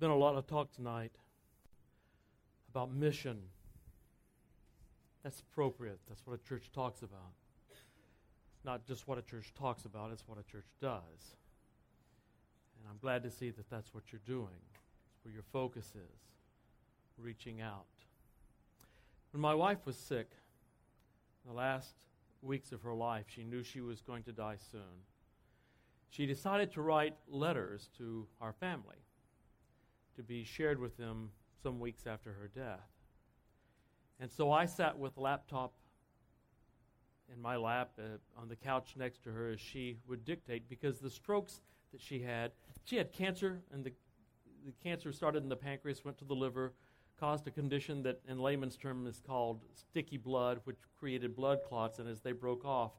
been a lot of talk tonight about mission. That's appropriate. That's what a church talks about. It's not just what a church talks about, it's what a church does. And I'm glad to see that that's what you're doing. It's where your focus is, reaching out. When my wife was sick, the last weeks of her life, she knew she was going to die soon. She decided to write letters to our family to be shared with them some weeks after her death. And so I sat with laptop in my lap uh, on the couch next to her as she would dictate because the strokes that she had, she had cancer, and the, the cancer started in the pancreas, went to the liver, caused a condition that in layman's term is called sticky blood, which created blood clots, and as they broke off,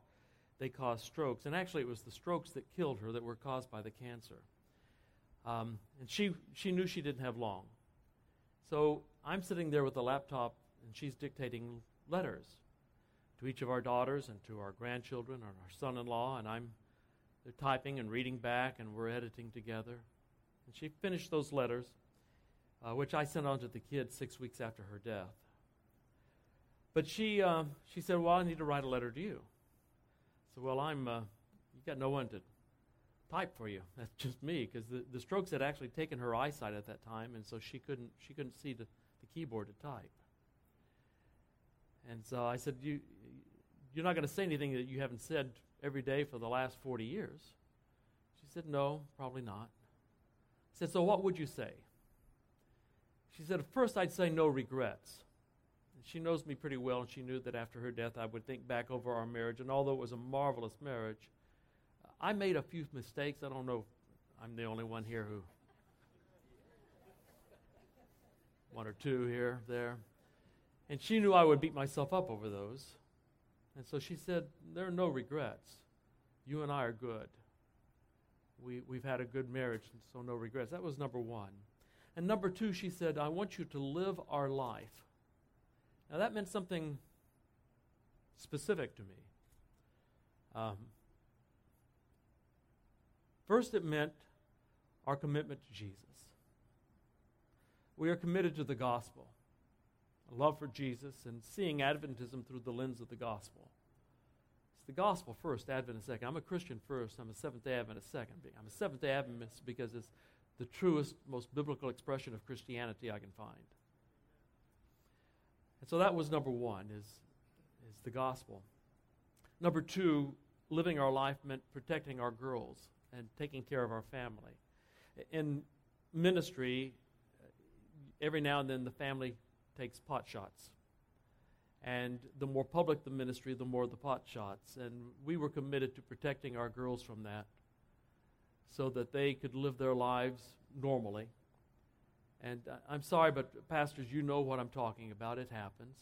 they caused strokes. And actually, it was the strokes that killed her that were caused by the cancer. Um, and she, she knew she didn't have long. So I'm sitting there with a laptop, and she's dictating letters to each of our daughters and to our grandchildren and our son in law, and I'm they're typing and reading back, and we're editing together. And she finished those letters, uh, which I sent on to the kids six weeks after her death. But she, uh, she said, Well, I need to write a letter to you. So, well, I'm, uh, you got no one to type for you. That's just me, because the, the strokes had actually taken her eyesight at that time, and so she couldn't she couldn't see the, the keyboard to type. And so I said, you you're not going to say anything that you haven't said every day for the last 40 years. She said, no, probably not. I said, so what would you say? She said, at first I'd say no regrets. she knows me pretty well, and she knew that after her death I would think back over our marriage, and although it was a marvelous marriage, I made a few mistakes. I don't know I'm the only one here who. One or two here, there. And she knew I would beat myself up over those. And so she said, There are no regrets. You and I are good. We, we've had a good marriage, and so no regrets. That was number one. And number two, she said, I want you to live our life. Now, that meant something specific to me. Um, First, it meant our commitment to Jesus. We are committed to the gospel, a love for Jesus, and seeing Adventism through the lens of the gospel. It's the gospel first, Adventist second. I'm a Christian first, I'm a Seventh day Adventist second. I'm a Seventh day Adventist because it's the truest, most biblical expression of Christianity I can find. And so that was number one, is, is the gospel. Number two, living our life meant protecting our girls and taking care of our family. In ministry, every now and then the family takes pot shots. And the more public the ministry, the more the pot shots. And we were committed to protecting our girls from that so that they could live their lives normally. And I'm sorry, but pastors, you know what I'm talking about. It happens.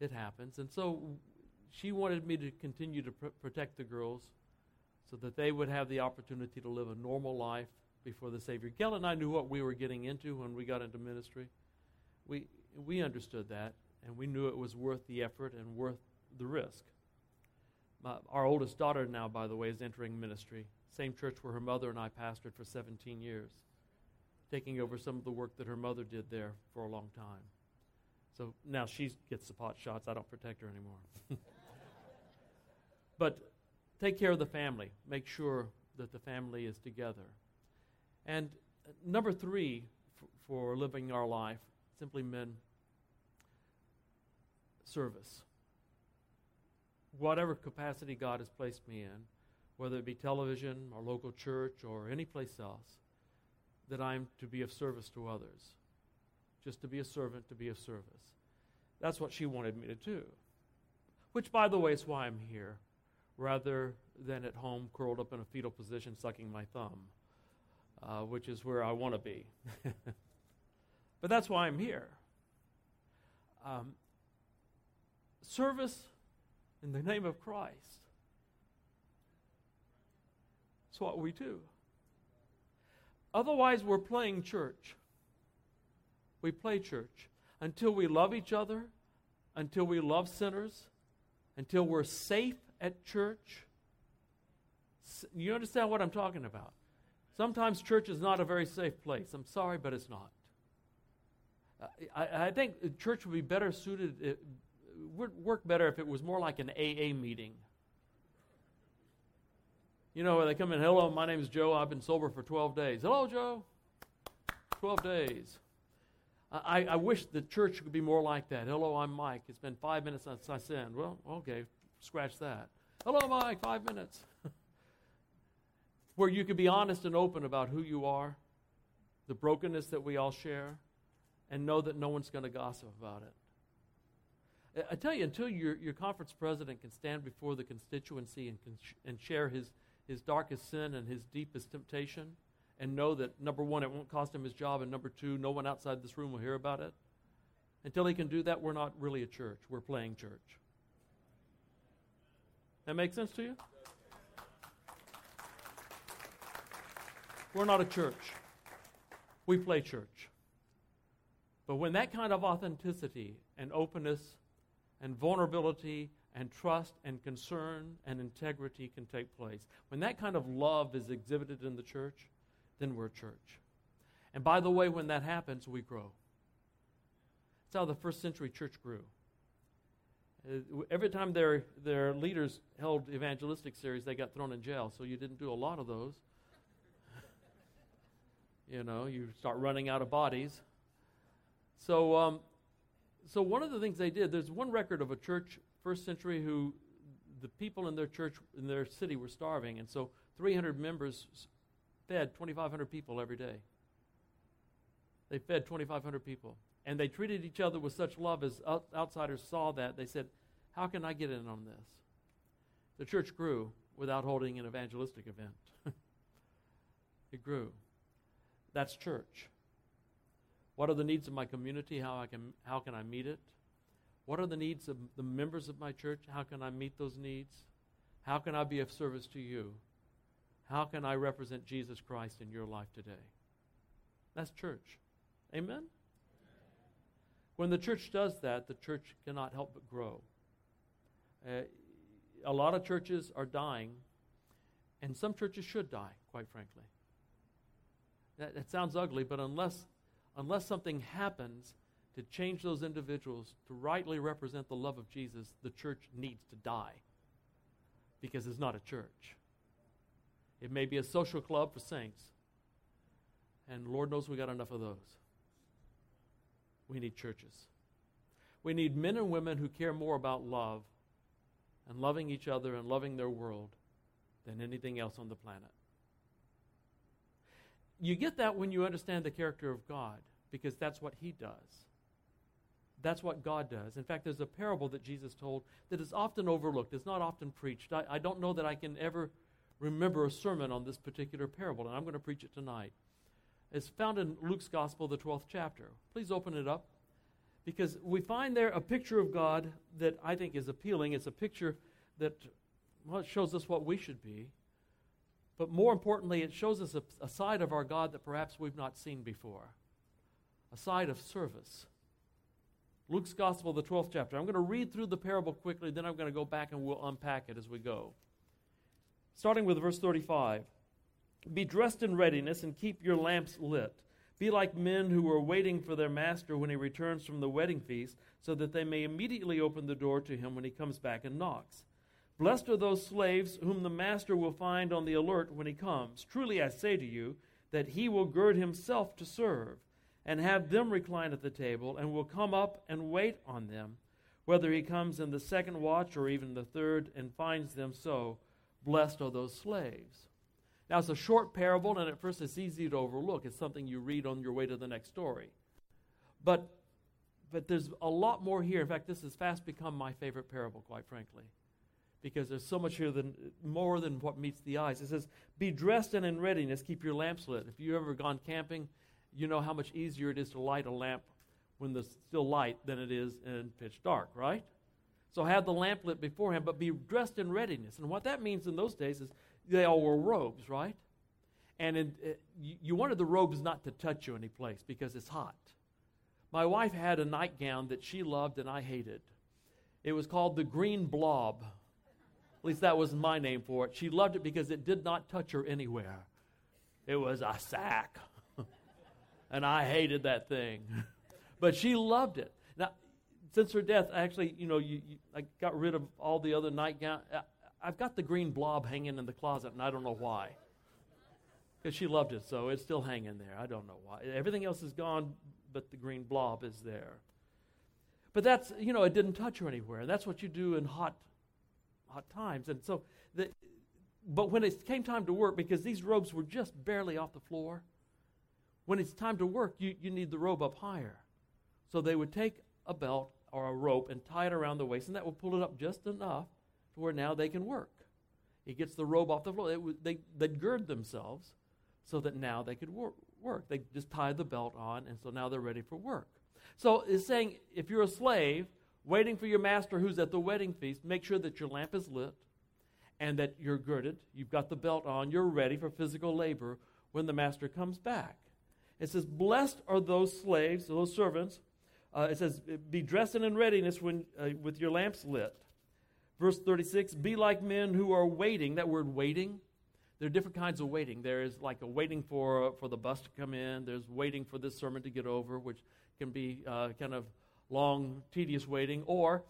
It happens. And so she wanted me to continue to pr- protect the girls so that they would have the opportunity to live a normal life before the Savior. Gail and I knew what we were getting into when we got into ministry. We, we understood that, and we knew it was worth the effort and worth the risk. My, our oldest daughter now, by the way, is entering ministry. Same church where her mother and I pastored for 17 years, taking over some of the work that her mother did there for a long time. So now she gets the pot shots. I don't protect her anymore. but take care of the family. Make sure that the family is together. And uh, number three f- for living our life simply meant service. Whatever capacity God has placed me in, whether it be television or local church or any place else, that I'm to be of service to others. Just to be a servant, to be of service. That's what she wanted me to do. Which, by the way, is why I'm here rather than at home curled up in a fetal position sucking my thumb, uh, which is where I want to be. but that's why I'm here. Um, service in the name of Christ. That's what we do. Otherwise, we're playing church. We play church until we love each other, until we love sinners, until we're safe at church. You understand what I'm talking about? Sometimes church is not a very safe place. I'm sorry, but it's not. Uh, I, I think church would be better suited, it would work better if it was more like an AA meeting. You know, where they come in, hello, my name is Joe, I've been sober for 12 days. Hello, Joe. 12 days. I, I wish the church could be more like that. Hello, I'm Mike. It's been five minutes since I sinned. Well, okay, scratch that. Hello, Mike, five minutes. Where you could be honest and open about who you are, the brokenness that we all share, and know that no one's going to gossip about it. I tell you, until your, your conference president can stand before the constituency and, can sh- and share his, his darkest sin and his deepest temptation, and know that number one, it won't cost him his job, and number two, no one outside this room will hear about it. Until he can do that, we're not really a church. We're playing church. That make sense to you? We're not a church. We play church. But when that kind of authenticity and openness and vulnerability and trust and concern and integrity can take place, when that kind of love is exhibited in the church, then we're a church. And by the way, when that happens, we grow. That's how the first century church grew. Uh, every time their, their leaders held evangelistic series, they got thrown in jail. So you didn't do a lot of those. you know, you start running out of bodies. So, um, so one of the things they did, there's one record of a church, first century, who the people in their church, in their city, were starving. And so 300 members fed 2,500 people every day. They fed 2,500 people. And they treated each other with such love as outsiders saw that. They said, How can I get in on this? The church grew without holding an evangelistic event. it grew. That's church. What are the needs of my community? How, I can, how can I meet it? What are the needs of the members of my church? How can I meet those needs? How can I be of service to you? How can I represent Jesus Christ in your life today? That's church. Amen? When the church does that, the church cannot help but grow. Uh, a lot of churches are dying, and some churches should die, quite frankly. That, that sounds ugly, but unless, unless something happens to change those individuals to rightly represent the love of Jesus, the church needs to die because it's not a church. It may be a social club for saints, and Lord knows we got enough of those. We need churches. We need men and women who care more about love and loving each other and loving their world than anything else on the planet. You get that when you understand the character of God, because that's what He does. That's what God does. In fact, there's a parable that Jesus told that is often overlooked, it's not often preached. I, I don't know that I can ever remember a sermon on this particular parable, and I'm going to preach it tonight. It's found in Luke's Gospel, the 12th chapter. Please open it up because we find there a picture of God that I think is appealing. It's a picture that well, shows us what we should be. But more importantly, it shows us a, a side of our God that perhaps we've not seen before a side of service. Luke's Gospel, the 12th chapter. I'm going to read through the parable quickly, then I'm going to go back and we'll unpack it as we go. Starting with verse 35. Be dressed in readiness and keep your lamps lit. Be like men who are waiting for their master when he returns from the wedding feast, so that they may immediately open the door to him when he comes back and knocks. Blessed are those slaves whom the master will find on the alert when he comes. Truly I say to you that he will gird himself to serve, and have them recline at the table, and will come up and wait on them, whether he comes in the second watch or even the third, and finds them so. Blessed are those slaves. Now, it's a short parable, and at first it's easy to overlook. It's something you read on your way to the next story. But, but there's a lot more here. In fact, this has fast become my favorite parable, quite frankly, because there's so much here than, more than what meets the eyes. It says, Be dressed and in readiness, keep your lamps lit. If you've ever gone camping, you know how much easier it is to light a lamp when there's still light than it is in pitch dark, right? So have the lamp lit beforehand, but be dressed in readiness. And what that means in those days is they all wore robes, right? And in, uh, you, wanted the robes not to touch you any place because it's hot. My wife had a nightgown that she loved and I hated. It was called the Green Blob. At least that was my name for it. She loved it because it did not touch her anywhere. It was a sack. and I hated that thing. but she loved it. Now, since her death, actually, you know, you, you, I got rid of all the other nightgown. I've got the green blob hanging in the closet, and I don't know why. Because she loved it, so it's still hanging there. I don't know why. Everything else is gone, but the green blob is there. But that's, you know, it didn't touch her anywhere. That's what you do in hot, hot times. And so, the, but when it came time to work, because these robes were just barely off the floor, when it's time to work, you, you need the robe up higher. So they would take a belt or a rope and tie it around the waist, and that would pull it up just enough to where now they can work. He gets the robe off the floor. They, they'd gird themselves so that now they could wor- work. They just tie the belt on, and so now they're ready for work. So it's saying if you're a slave waiting for your master who's at the wedding feast, make sure that your lamp is lit and that you're girded, you've got the belt on, you're ready for physical labor when the master comes back. It says, Blessed are those slaves, those servants. Uh, it says, Be dressed and in readiness when, uh, with your lamps lit. Verse 36 Be like men who are waiting. That word waiting, there are different kinds of waiting. There is like a waiting for, for the bus to come in, there's waiting for this sermon to get over, which can be uh, kind of long, tedious waiting, or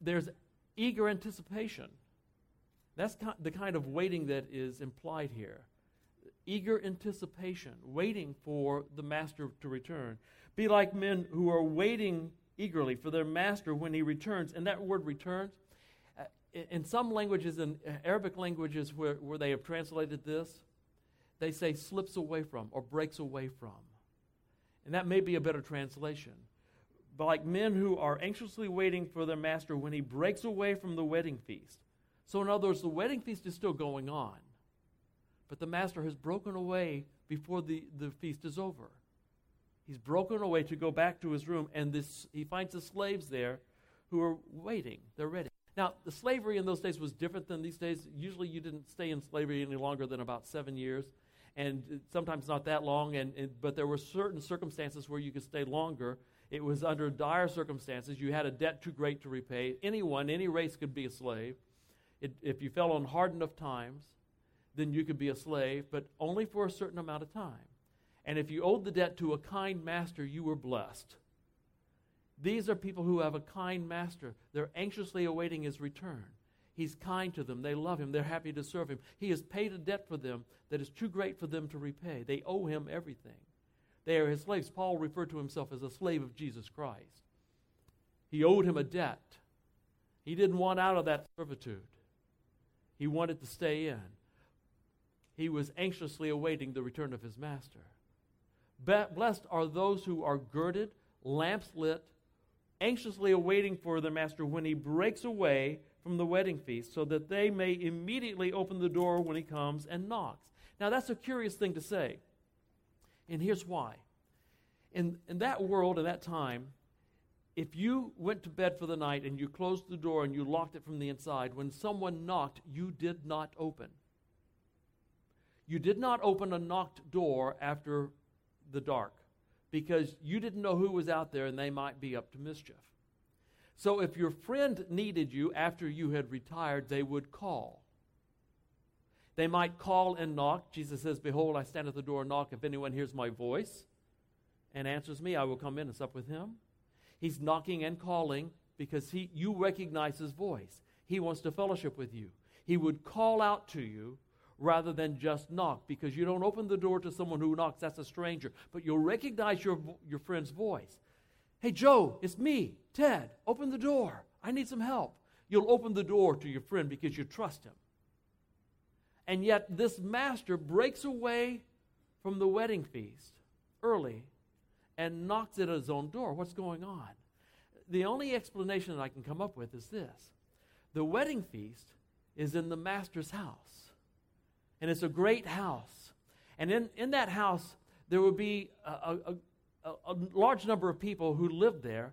there's eager anticipation. That's the kind of waiting that is implied here. Eager anticipation, waiting for the master to return. Be like men who are waiting eagerly for their master when he returns. And that word returns, uh, in some languages, in uh, Arabic languages where, where they have translated this, they say slips away from or breaks away from. And that may be a better translation. But like men who are anxiously waiting for their master when he breaks away from the wedding feast. So, in other words, the wedding feast is still going on, but the master has broken away before the, the feast is over. He's broken away to go back to his room, and this, he finds the slaves there who are waiting. They're ready. Now, the slavery in those days was different than these days. Usually, you didn't stay in slavery any longer than about seven years and sometimes not that long. And, and, but there were certain circumstances where you could stay longer. It was under dire circumstances. You had a debt too great to repay. Anyone, any race could be a slave. It, if you fell on hard enough times, then you could be a slave, but only for a certain amount of time. And if you owed the debt to a kind master, you were blessed. These are people who have a kind master. They're anxiously awaiting his return. He's kind to them. They love him. They're happy to serve him. He has paid a debt for them that is too great for them to repay. They owe him everything. They are his slaves. Paul referred to himself as a slave of Jesus Christ. He owed him a debt. He didn't want out of that servitude, he wanted to stay in. He was anxiously awaiting the return of his master. Blessed are those who are girded, lamps lit, anxiously awaiting for their master when he breaks away from the wedding feast, so that they may immediately open the door when he comes and knocks. Now, that's a curious thing to say. And here's why. In, in that world, in that time, if you went to bed for the night and you closed the door and you locked it from the inside, when someone knocked, you did not open. You did not open a knocked door after the dark because you didn't know who was out there and they might be up to mischief. So if your friend needed you after you had retired, they would call. They might call and knock. Jesus says, Behold, I stand at the door and knock. If anyone hears my voice and answers me, I will come in and sup with him. He's knocking and calling because he, you recognize his voice. He wants to fellowship with you. He would call out to you rather than just knock because you don't open the door to someone who knocks, that's a stranger. But you'll recognize your, your friend's voice. Hey, Joe, it's me, Ted. Open the door. I need some help. You'll open the door to your friend because you trust him. And yet, this master breaks away from the wedding feast early and knocks at his own door. What's going on? The only explanation that I can come up with is this the wedding feast is in the master's house, and it's a great house. And in, in that house, there would be a, a, a, large number of people who lived there,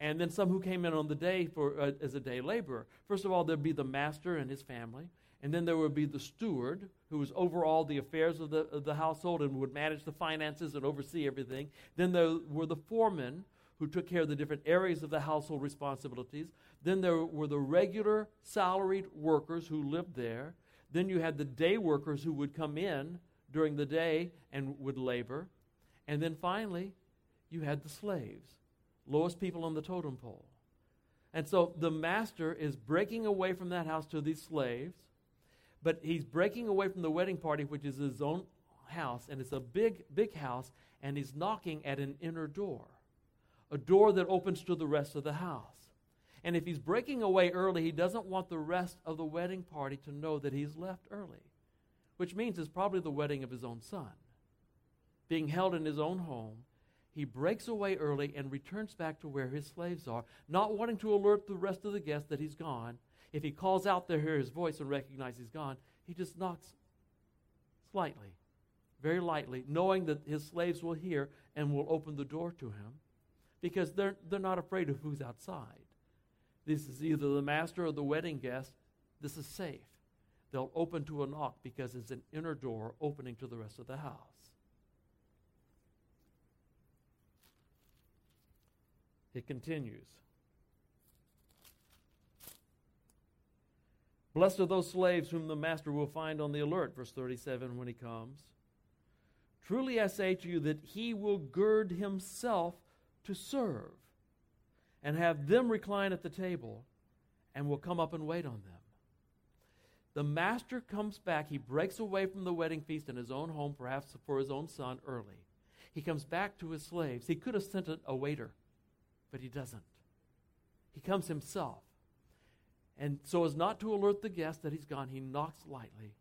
and then some who came in on the day for uh, as a day laborer. First of all, there'd be the master and his family, and then there would be the steward who was over all the affairs of the, of the household and would manage the finances and oversee everything. Then there were the foremen who took care of the different areas of the household responsibilities. Then there were the regular salaried workers who lived there. Then you had the day workers who would come in during the day and would labor. And then finally, you had the slaves, lowest people on the totem pole. And so the master is breaking away from that house to these slaves, but he's breaking away from the wedding party, which is his own house, and it's a big, big house, and he's knocking at an inner door, a door that opens to the rest of the house. And if he's breaking away early, he doesn't want the rest of the wedding party to know that he's left early, which means it's probably the wedding of his own son. Being held in his own home, he breaks away early and returns back to where his slaves are, not wanting to alert the rest of the guests that he's gone. If he calls out to hear his voice and recognize he's gone, he just knocks slightly, very lightly, knowing that his slaves will hear and will open the door to him because they're, they're not afraid of who's outside. This is either the master or the wedding guest. This is safe. They'll open to a knock because it's an inner door opening to the rest of the house. It continues. Blessed are those slaves whom the master will find on the alert, verse 37, when he comes. Truly I say to you that he will gird himself to serve and have them recline at the table and will come up and wait on them. The master comes back. He breaks away from the wedding feast in his own home, perhaps for his own son, early. He comes back to his slaves. He could have sent a waiter but he doesn't. He comes himself. And so, as not to alert the guest that he's gone, he knocks lightly.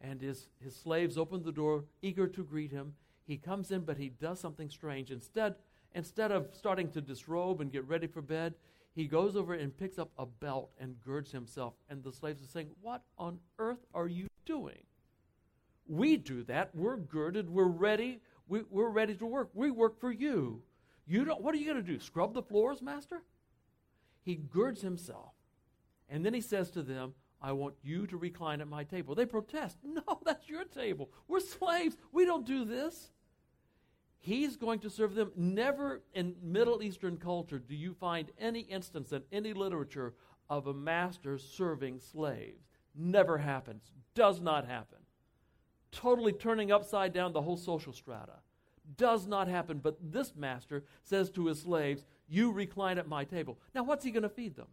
And his, his slaves open the door, eager to greet him. He comes in, but he does something strange. Instead, instead of starting to disrobe and get ready for bed, he goes over and picks up a belt and girds himself. And the slaves are saying, What on earth are you doing? We do that. We're girded. We're ready. We, are ready to work. We work for you. You don't, what are you going to do? Scrub the floors, master? He girds himself. And then he says to them, I want you to recline at my table. They protest. No, that's your table. We're slaves. We don't do this. He's going to serve them. Never in Middle Eastern culture do you find any instance in any literature of a master serving slaves. Never happens. Does not happen. Totally turning upside down the whole social strata does not happen. But this master says to his slaves, You recline at my table. Now, what's he going to feed them?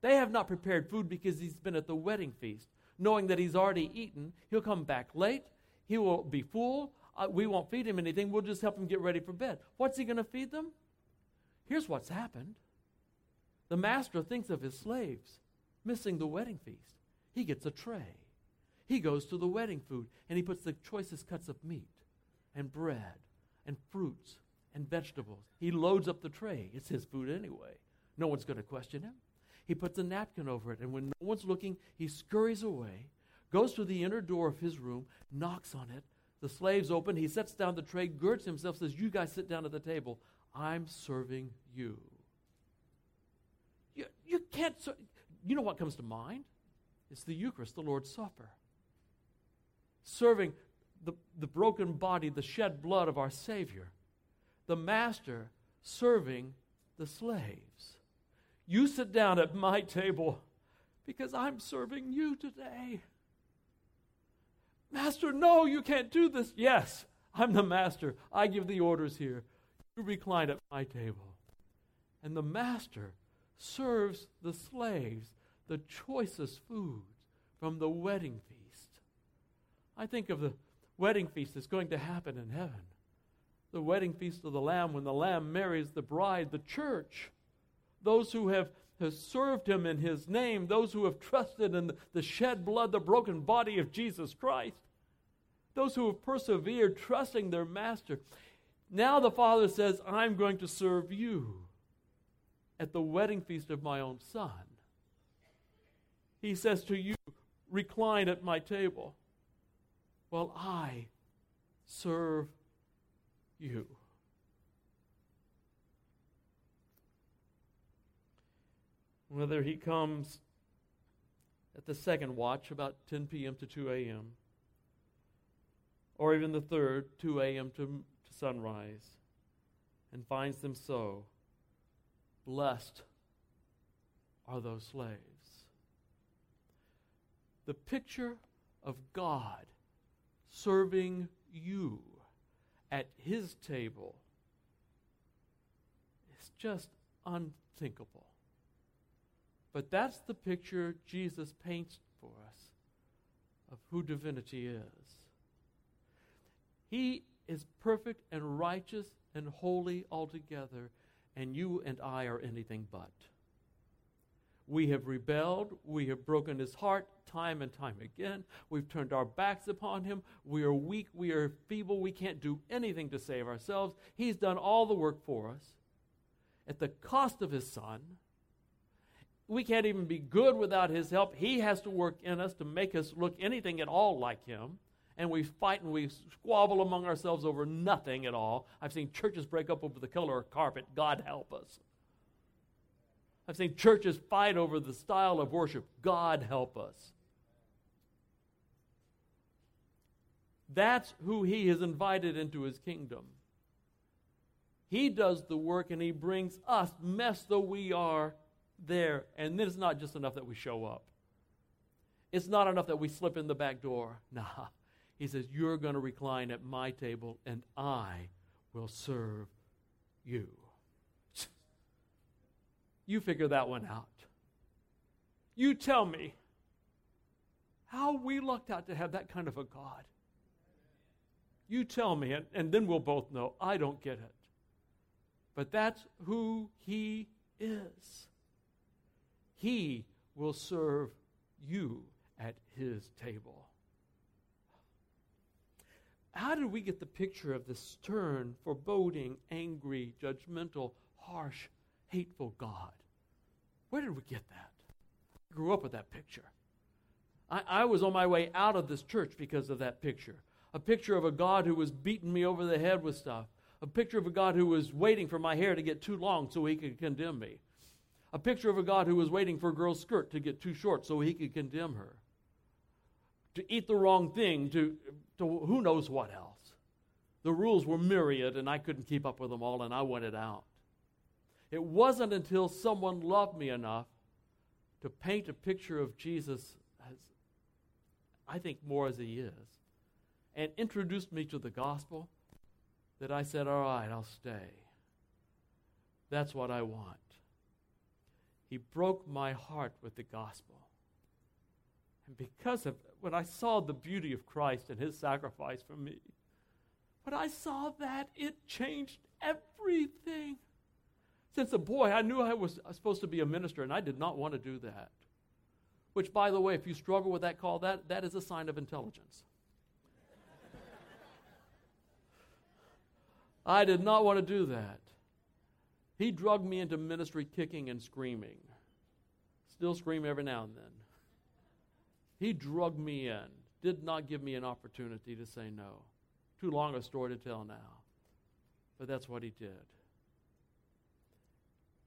They have not prepared food because he's been at the wedding feast. Knowing that he's already eaten, he'll come back late. He will be full. Uh, we won't feed him anything. We'll just help him get ready for bed. What's he going to feed them? Here's what's happened the master thinks of his slaves missing the wedding feast. He gets a tray. He goes to the wedding food and he puts the choicest cuts of meat and bread and fruits and vegetables. He loads up the tray. It's his food anyway. No one's going to question him. He puts a napkin over it, and when no one's looking, he scurries away, goes to the inner door of his room, knocks on it. The slaves open. He sets down the tray, girds himself, says, You guys sit down at the table. I'm serving you. You, you can't. Ser- you know what comes to mind? It's the Eucharist, the Lord's Supper. Serving the, the broken body, the shed blood of our Savior. The master serving the slaves. You sit down at my table because I'm serving you today. Master, no, you can't do this. Yes, I'm the master. I give the orders here. You recline at my table. And the master serves the slaves the choicest foods from the wedding feast. I think of the wedding feast that's going to happen in heaven. The wedding feast of the Lamb, when the Lamb marries the bride, the church. Those who have, have served him in his name, those who have trusted in the shed blood, the broken body of Jesus Christ. Those who have persevered, trusting their master. Now the Father says, I'm going to serve you at the wedding feast of my own Son. He says to you, Recline at my table while I serve you. Whether he comes at the second watch, about 10 p.m. to 2 a.m., or even the third, 2 a.m. To, to sunrise, and finds them so, blessed are those slaves. The picture of God serving you at his table is just unthinkable. But that's the picture Jesus paints for us of who divinity is. He is perfect and righteous and holy altogether, and you and I are anything but. We have rebelled. We have broken his heart time and time again. We've turned our backs upon him. We are weak. We are feeble. We can't do anything to save ourselves. He's done all the work for us at the cost of his son. We can't even be good without his help. He has to work in us to make us look anything at all like him. And we fight and we squabble among ourselves over nothing at all. I've seen churches break up over the color of carpet. God help us. I've seen churches fight over the style of worship. God help us. That's who he has invited into his kingdom. He does the work and he brings us, mess though we are, there. And then it's not just enough that we show up. It's not enough that we slip in the back door. Nah. He says, You're going to recline at my table and I will serve you. You figure that one out. You tell me how we lucked out to have that kind of a God. You tell me, and, and then we'll both know I don't get it. But that's who He is. He will serve you at His table. How did we get the picture of this stern, foreboding, angry, judgmental, harsh, hateful God. Where did we get that? I grew up with that picture. I, I was on my way out of this church because of that picture. A picture of a God who was beating me over the head with stuff. A picture of a God who was waiting for my hair to get too long so he could condemn me. A picture of a God who was waiting for a girl's skirt to get too short so he could condemn her. To eat the wrong thing, to, to who knows what else. The rules were myriad, and I couldn't keep up with them all, and I wanted out. It wasn't until someone loved me enough to paint a picture of Jesus as, I think, more as he is, and introduced me to the gospel that I said, All right, I'll stay. That's what I want. He broke my heart with the gospel. And because of when I saw the beauty of Christ and his sacrifice for me, when I saw that, it changed everything. Since a boy, I knew I was supposed to be a minister, and I did not want to do that. Which, by the way, if you struggle with that call, that, that is a sign of intelligence. I did not want to do that. He drugged me into ministry kicking and screaming. Still scream every now and then. He drugged me in, did not give me an opportunity to say no. Too long a story to tell now. But that's what he did.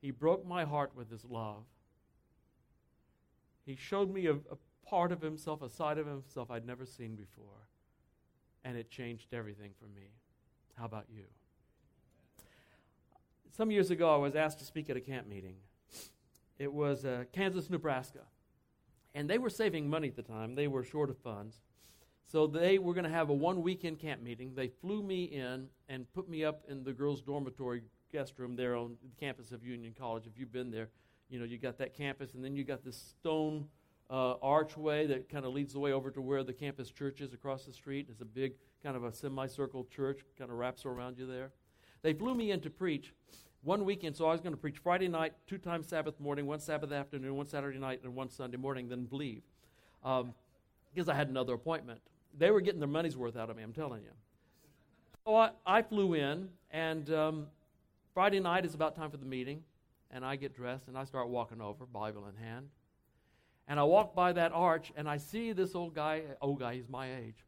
He broke my heart with his love. He showed me a, a, part of himself, a side of himself I'd never seen before. And it changed everything for me. How about you? Some years ago, I was asked to speak at a camp meeting. It was uh, Kansas, Nebraska. And they were saving money at the time, they were short of funds. So they were going to have a one weekend camp meeting. They flew me in and put me up in the girls' dormitory guest room there on the campus of Union College. If you've been there, you know, you got that campus, and then you got this stone uh, archway that kind of leads the way over to where the campus church is across the street. It's a big, kind of a semicircle church, kind of wraps around you there. They flew me in to preach one weekend, so I was going to preach Friday night, two times Sabbath morning, one Sabbath afternoon, one Saturday night, and one Sunday morning, then leave. Um, because I had another appointment. They were getting their money's worth out of me, I'm telling you. So I, I flew in, and um, Friday night is about time for the meeting, and I get dressed and I start walking over, Bible in hand. And I walk by that arch and I see this old guy, old guy, he's my age.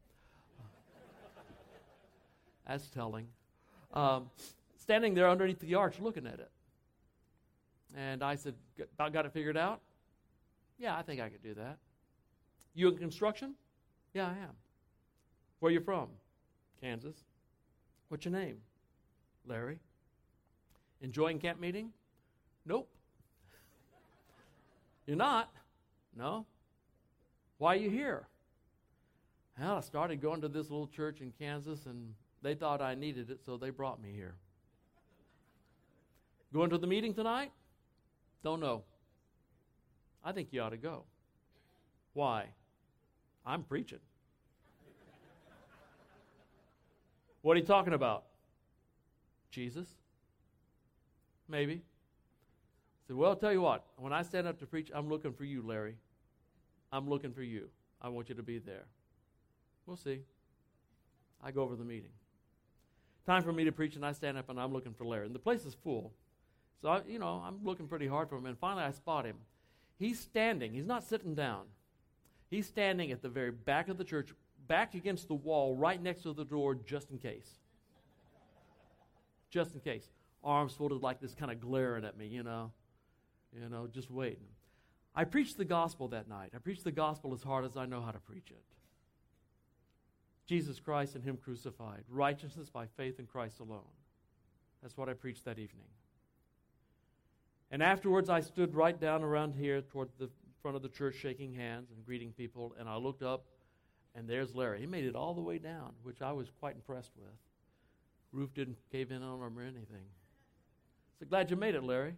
That's telling. Um, standing there underneath the arch looking at it. And I said, About got it figured out? Yeah, I think I could do that. You in construction? Yeah, I am. Where you from? Kansas. What's your name? Larry. Enjoying camp meeting? Nope. You're not? No. Why are you here? Well, I started going to this little church in Kansas, and they thought I needed it, so they brought me here. Going to the meeting tonight? Don't know. I think you ought to go. Why? I'm preaching. what are you talking about? Jesus? Maybe. I said, Well, I'll tell you what, when I stand up to preach, I'm looking for you, Larry. I'm looking for you. I want you to be there. We'll see. I go over the meeting. Time for me to preach, and I stand up and I'm looking for Larry. And the place is full. So, I, you know, I'm looking pretty hard for him. And finally, I spot him. He's standing, he's not sitting down. He's standing at the very back of the church, back against the wall, right next to the door, just in case. Just in case. Arms folded like this, kind of glaring at me, you know. You know, just waiting. I preached the gospel that night. I preached the gospel as hard as I know how to preach it. Jesus Christ and Him crucified, righteousness by faith in Christ alone. That's what I preached that evening. And afterwards, I stood right down around here toward the front of the church, shaking hands and greeting people. And I looked up, and there's Larry. He made it all the way down, which I was quite impressed with. Roof didn't cave in on him or anything. So glad you made it, Larry.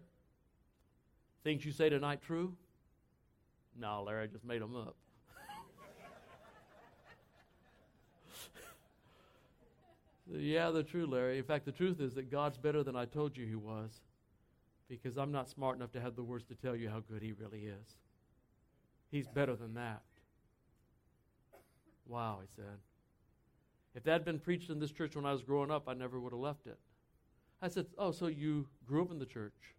Things you say tonight true? No, Larry, I just made them up. Yeah, they're true, Larry. In fact, the truth is that God's better than I told you He was because I'm not smart enough to have the words to tell you how good He really is. He's better than that. Wow, he said. If that had been preached in this church when I was growing up, I never would have left it. I said, Oh, so you grew up in the church?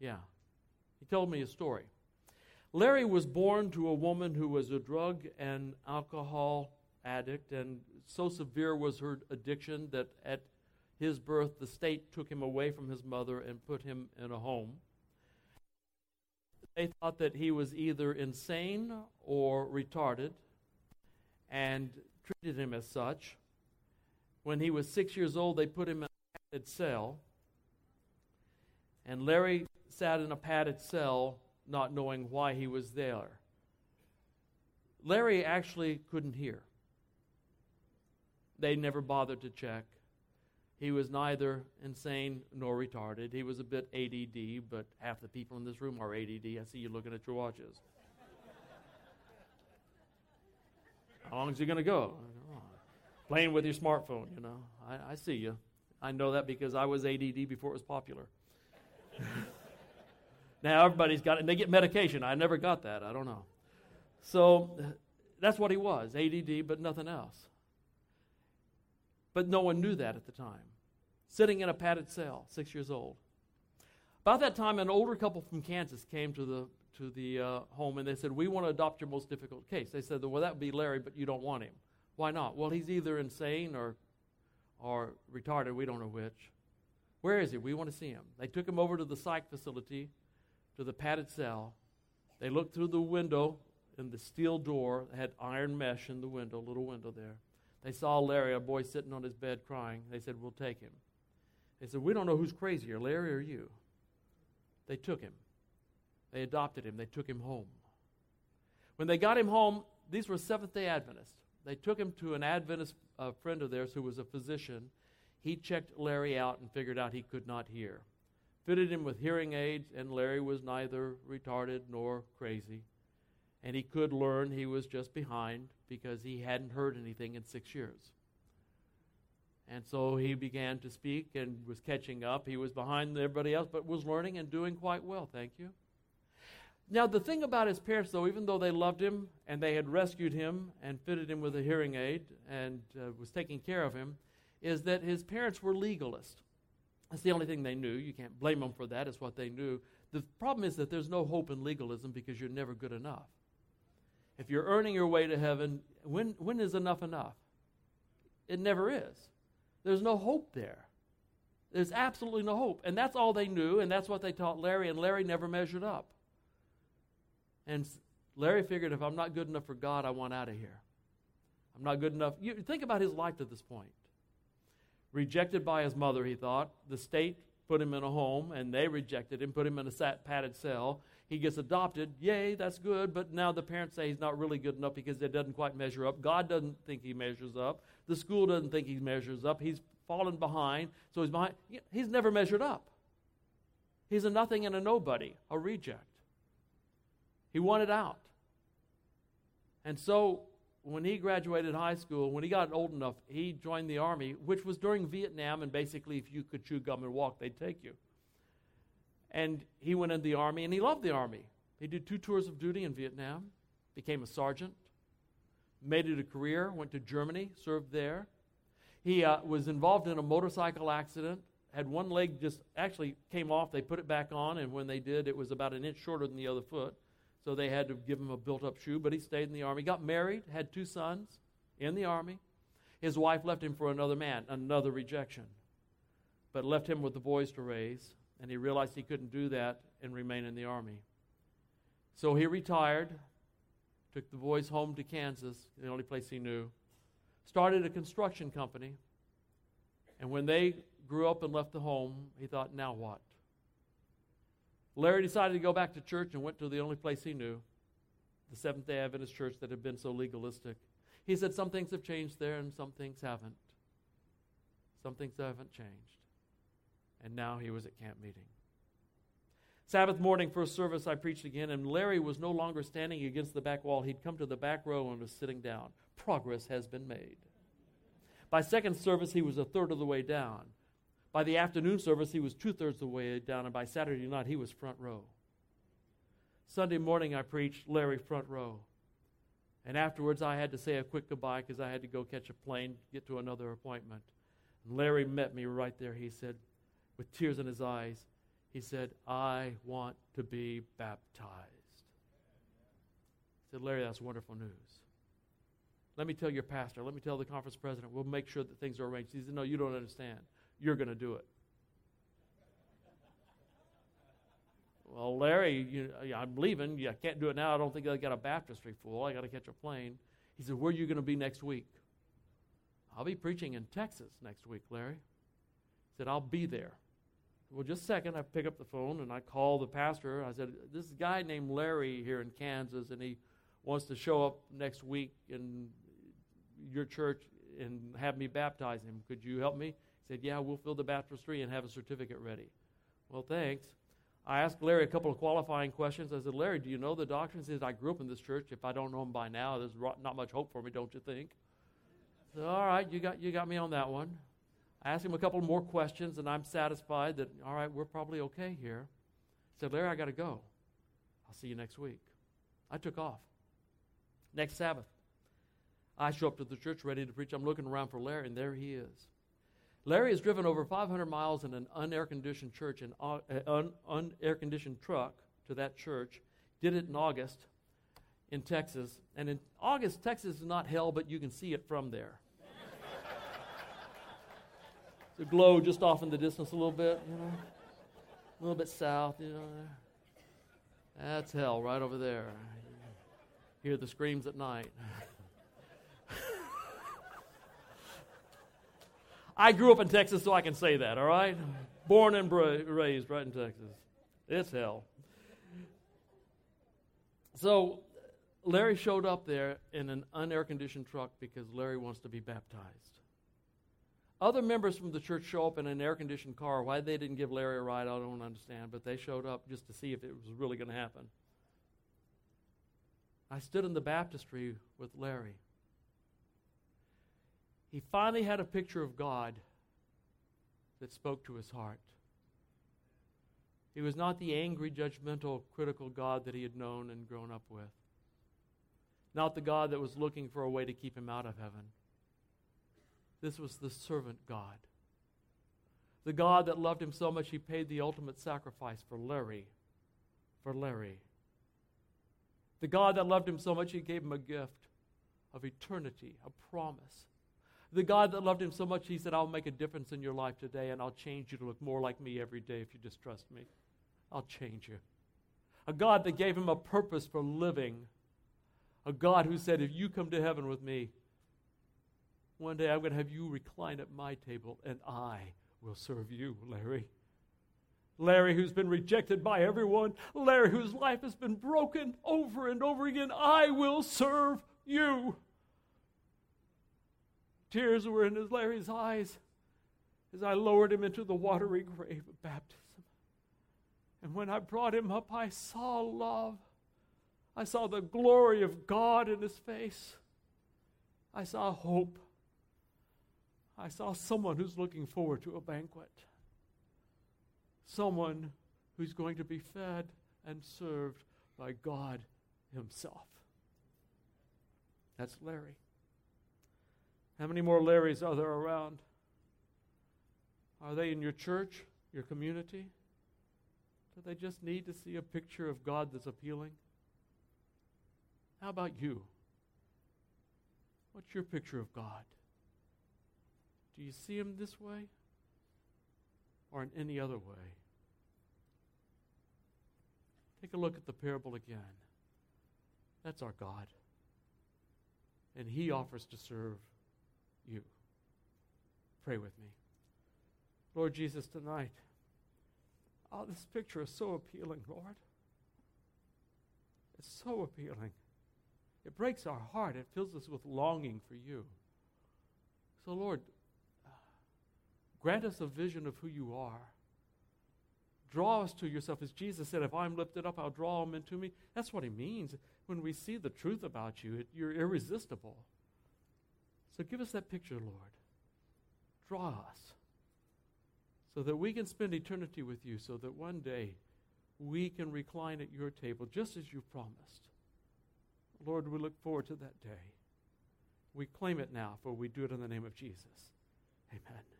Yeah. He told me a story. Larry was born to a woman who was a drug and alcohol addict, and so severe was her addiction that at his birth, the state took him away from his mother and put him in a home. They thought that he was either insane or retarded and treated him as such. When he was six years old, they put him in a padded cell. And Larry sat in a padded cell, not knowing why he was there. Larry actually couldn't hear. They never bothered to check. He was neither insane nor retarded. He was a bit ADD, but half the people in this room are ADD. I see you looking at your watches. How long is he going to go? Oh, playing with your smartphone, you know. I, I see you. I know that because I was ADD before it was popular. now everybody's got it, and they get medication. I never got that. I don't know. So that's what he was ADD, but nothing else. But no one knew that at the time. Sitting in a padded cell, six years old. About that time, an older couple from Kansas came to the to the uh, home and they said, "We want to adopt your most difficult case." They said, "Well, that would be Larry, but you don't want him. Why not?" Well, he's either insane or or retarded. We don't know which. Where is he? We want to see him. They took him over to the psych facility, to the padded cell. They looked through the window in the steel door. Had iron mesh in the window, little window there. They saw Larry, a boy sitting on his bed crying. They said, We'll take him. They said, We don't know who's crazier, Larry or you. They took him. They adopted him. They took him home. When they got him home, these were Seventh day Adventists. They took him to an Adventist uh, friend of theirs who was a physician. He checked Larry out and figured out he could not hear. Fitted him with hearing aids, and Larry was neither retarded nor crazy and he could learn he was just behind because he hadn't heard anything in six years. And so he began to speak and was catching up. He was behind everybody else, but was learning and doing quite well, thank you. Now, the thing about his parents, though, even though they loved him and they had rescued him and fitted him with a hearing aid and uh, was taking care of him, is that his parents were legalists. That's the only thing they knew. You can't blame them for that. It's what they knew. The problem is that there's no hope in legalism because you're never good enough. If you're earning your way to heaven, when, when is enough enough? It never is. There's no hope there. There's absolutely no hope. And that's all they knew, and that's what they taught Larry, and Larry never measured up. And Larry figured if I'm not good enough for God, I want out of here. I'm not good enough. You think about his life to this point. Rejected by his mother, he thought. The state put him in a home, and they rejected him, put him in a padded cell. He gets adopted. Yay, that's good. But now the parents say he's not really good enough because it doesn't quite measure up. God doesn't think he measures up. The school doesn't think he measures up. He's fallen behind. So he's behind. He's never measured up. He's a nothing and a nobody, a reject. He wanted out. And so when he graduated high school, when he got old enough, he joined the army, which was during Vietnam, and basically, if you could chew gum and walk, they'd take you. And he went in the army, and he loved the army. He did two tours of duty in Vietnam, became a sergeant, made it a career, went to Germany, served there. He uh, was involved in a motorcycle accident, had one leg just actually came off. They put it back on, and when they did, it was about an inch shorter than the other foot. So they had to give him a built up shoe, but he stayed in the army. Got married, had two sons in the army. His wife left him for another man, another rejection, but left him with the boys to raise, and he realized he couldn't do that and remain in the army. So he retired, took the boys home to Kansas, the only place he knew, started a construction company, and when they grew up and left the home, he thought, now what? Larry decided to go back to church and went to the only place he knew, the Seventh day Adventist church that had been so legalistic. He said some things have changed there and some things haven't. Some things haven't changed. And now he was at camp meeting. Sabbath morning, first service, I preached again, and Larry was no longer standing against the back wall. He'd come to the back row and was sitting down. Progress has been made. By second service, he was a third of the way down. By the afternoon service, he was two thirds of the way down, and by Saturday night, he was front row. Sunday morning, I preached Larry front row. And afterwards, I had to say a quick goodbye because I had to go catch a plane, get to another appointment. And Larry met me right there. He said, with tears in his eyes, he said, I want to be baptized. I said, Larry, that's wonderful news. Let me tell your pastor. Let me tell the conference president. We'll make sure that things are arranged. He said, No, you don't understand you're going to do it. Well, Larry, you, I'm leaving. I can't do it now. I don't think I got a baptistry full. I got to catch a plane. He said, Where are you going to be next week? I'll be preaching in Texas next week, Larry. He said, I'll be there. Well, just a second. I pick up the phone and I call the pastor. I said, This guy named Larry here in Kansas, and he wants to show up next week in your church and have me baptize him. Could you help me? He said, Yeah, we'll fill the baptistry and have a certificate ready. Well, thanks. I asked Larry a couple of qualifying questions. I said, Larry, do you know the doctrine? He I grew up in this church. If I don't know him by now, there's not much hope for me, don't you think? Said, all right, you got, you got me on that one. I asked him a couple more questions, and I'm satisfied that, all right, we're probably okay here. He said, Larry, I got to go. I'll see you next week. I took off. Next Sabbath, I show up to the church ready to preach. I'm looking around for Larry, and there he is. Larry has driven over 500 miles in an unair conditioned church, an un, unair conditioned truck to that church. Did it in August in Texas. And in August, Texas is not hell, but you can see it from there. A glow just off in the distance a little bit, you know, a little bit south, you know. That's hell right over there. You hear the screams at night. I grew up in Texas, so I can say that, all right? Born and bra- raised right in Texas. It's hell. So Larry showed up there in an unair conditioned truck because Larry wants to be baptized. Other members from the church show up in an air conditioned car. Why they didn't give Larry a ride, I don't understand, but they showed up just to see if it was really going to happen. I stood in the baptistry with Larry he finally had a picture of God that spoke to his heart. He was not the angry, judgmental, critical God that he had known and grown up with. Not the God that was looking for a way to keep him out of heaven. This was the servant God. The God that loved him so much he paid the ultimate sacrifice for Larry. For Larry. The God that loved him so much he gave him a gift of eternity, a promise the God that loved him so much, he said, I'll make a difference in your life today and I'll change you to look more like me every day if you just trust me. I'll change you. A God that gave him a purpose for living. A God who said, If you come to heaven with me, one day I'm going to have you recline at my table and I will serve you, Larry. Larry, who's been rejected by everyone, Larry, whose life has been broken over and over again, I will serve you. Tears were in his Larry's eyes as I lowered him into the watery grave of baptism. And when I brought him up, I saw love. I saw the glory of God in his face. I saw hope. I saw someone who's looking forward to a banquet someone who's going to be fed and served by God Himself. That's Larry. How many more Larrys are there around? Are they in your church, your community? Do they just need to see a picture of God that's appealing? How about you? What's your picture of God? Do you see Him this way? or in any other way. Take a look at the parable again. That's our God. And He offers to serve you. Pray with me. Lord Jesus, tonight, oh, this picture is so appealing, Lord. It's so appealing. It breaks our heart, it fills us with longing for you. So, Lord, Grant us a vision of who you are. Draw us to yourself. As Jesus said, if I'm lifted up, I'll draw them into me. That's what he means. When we see the truth about you, it, you're irresistible. So give us that picture, Lord. Draw us so that we can spend eternity with you, so that one day we can recline at your table just as you promised. Lord, we look forward to that day. We claim it now, for we do it in the name of Jesus. Amen.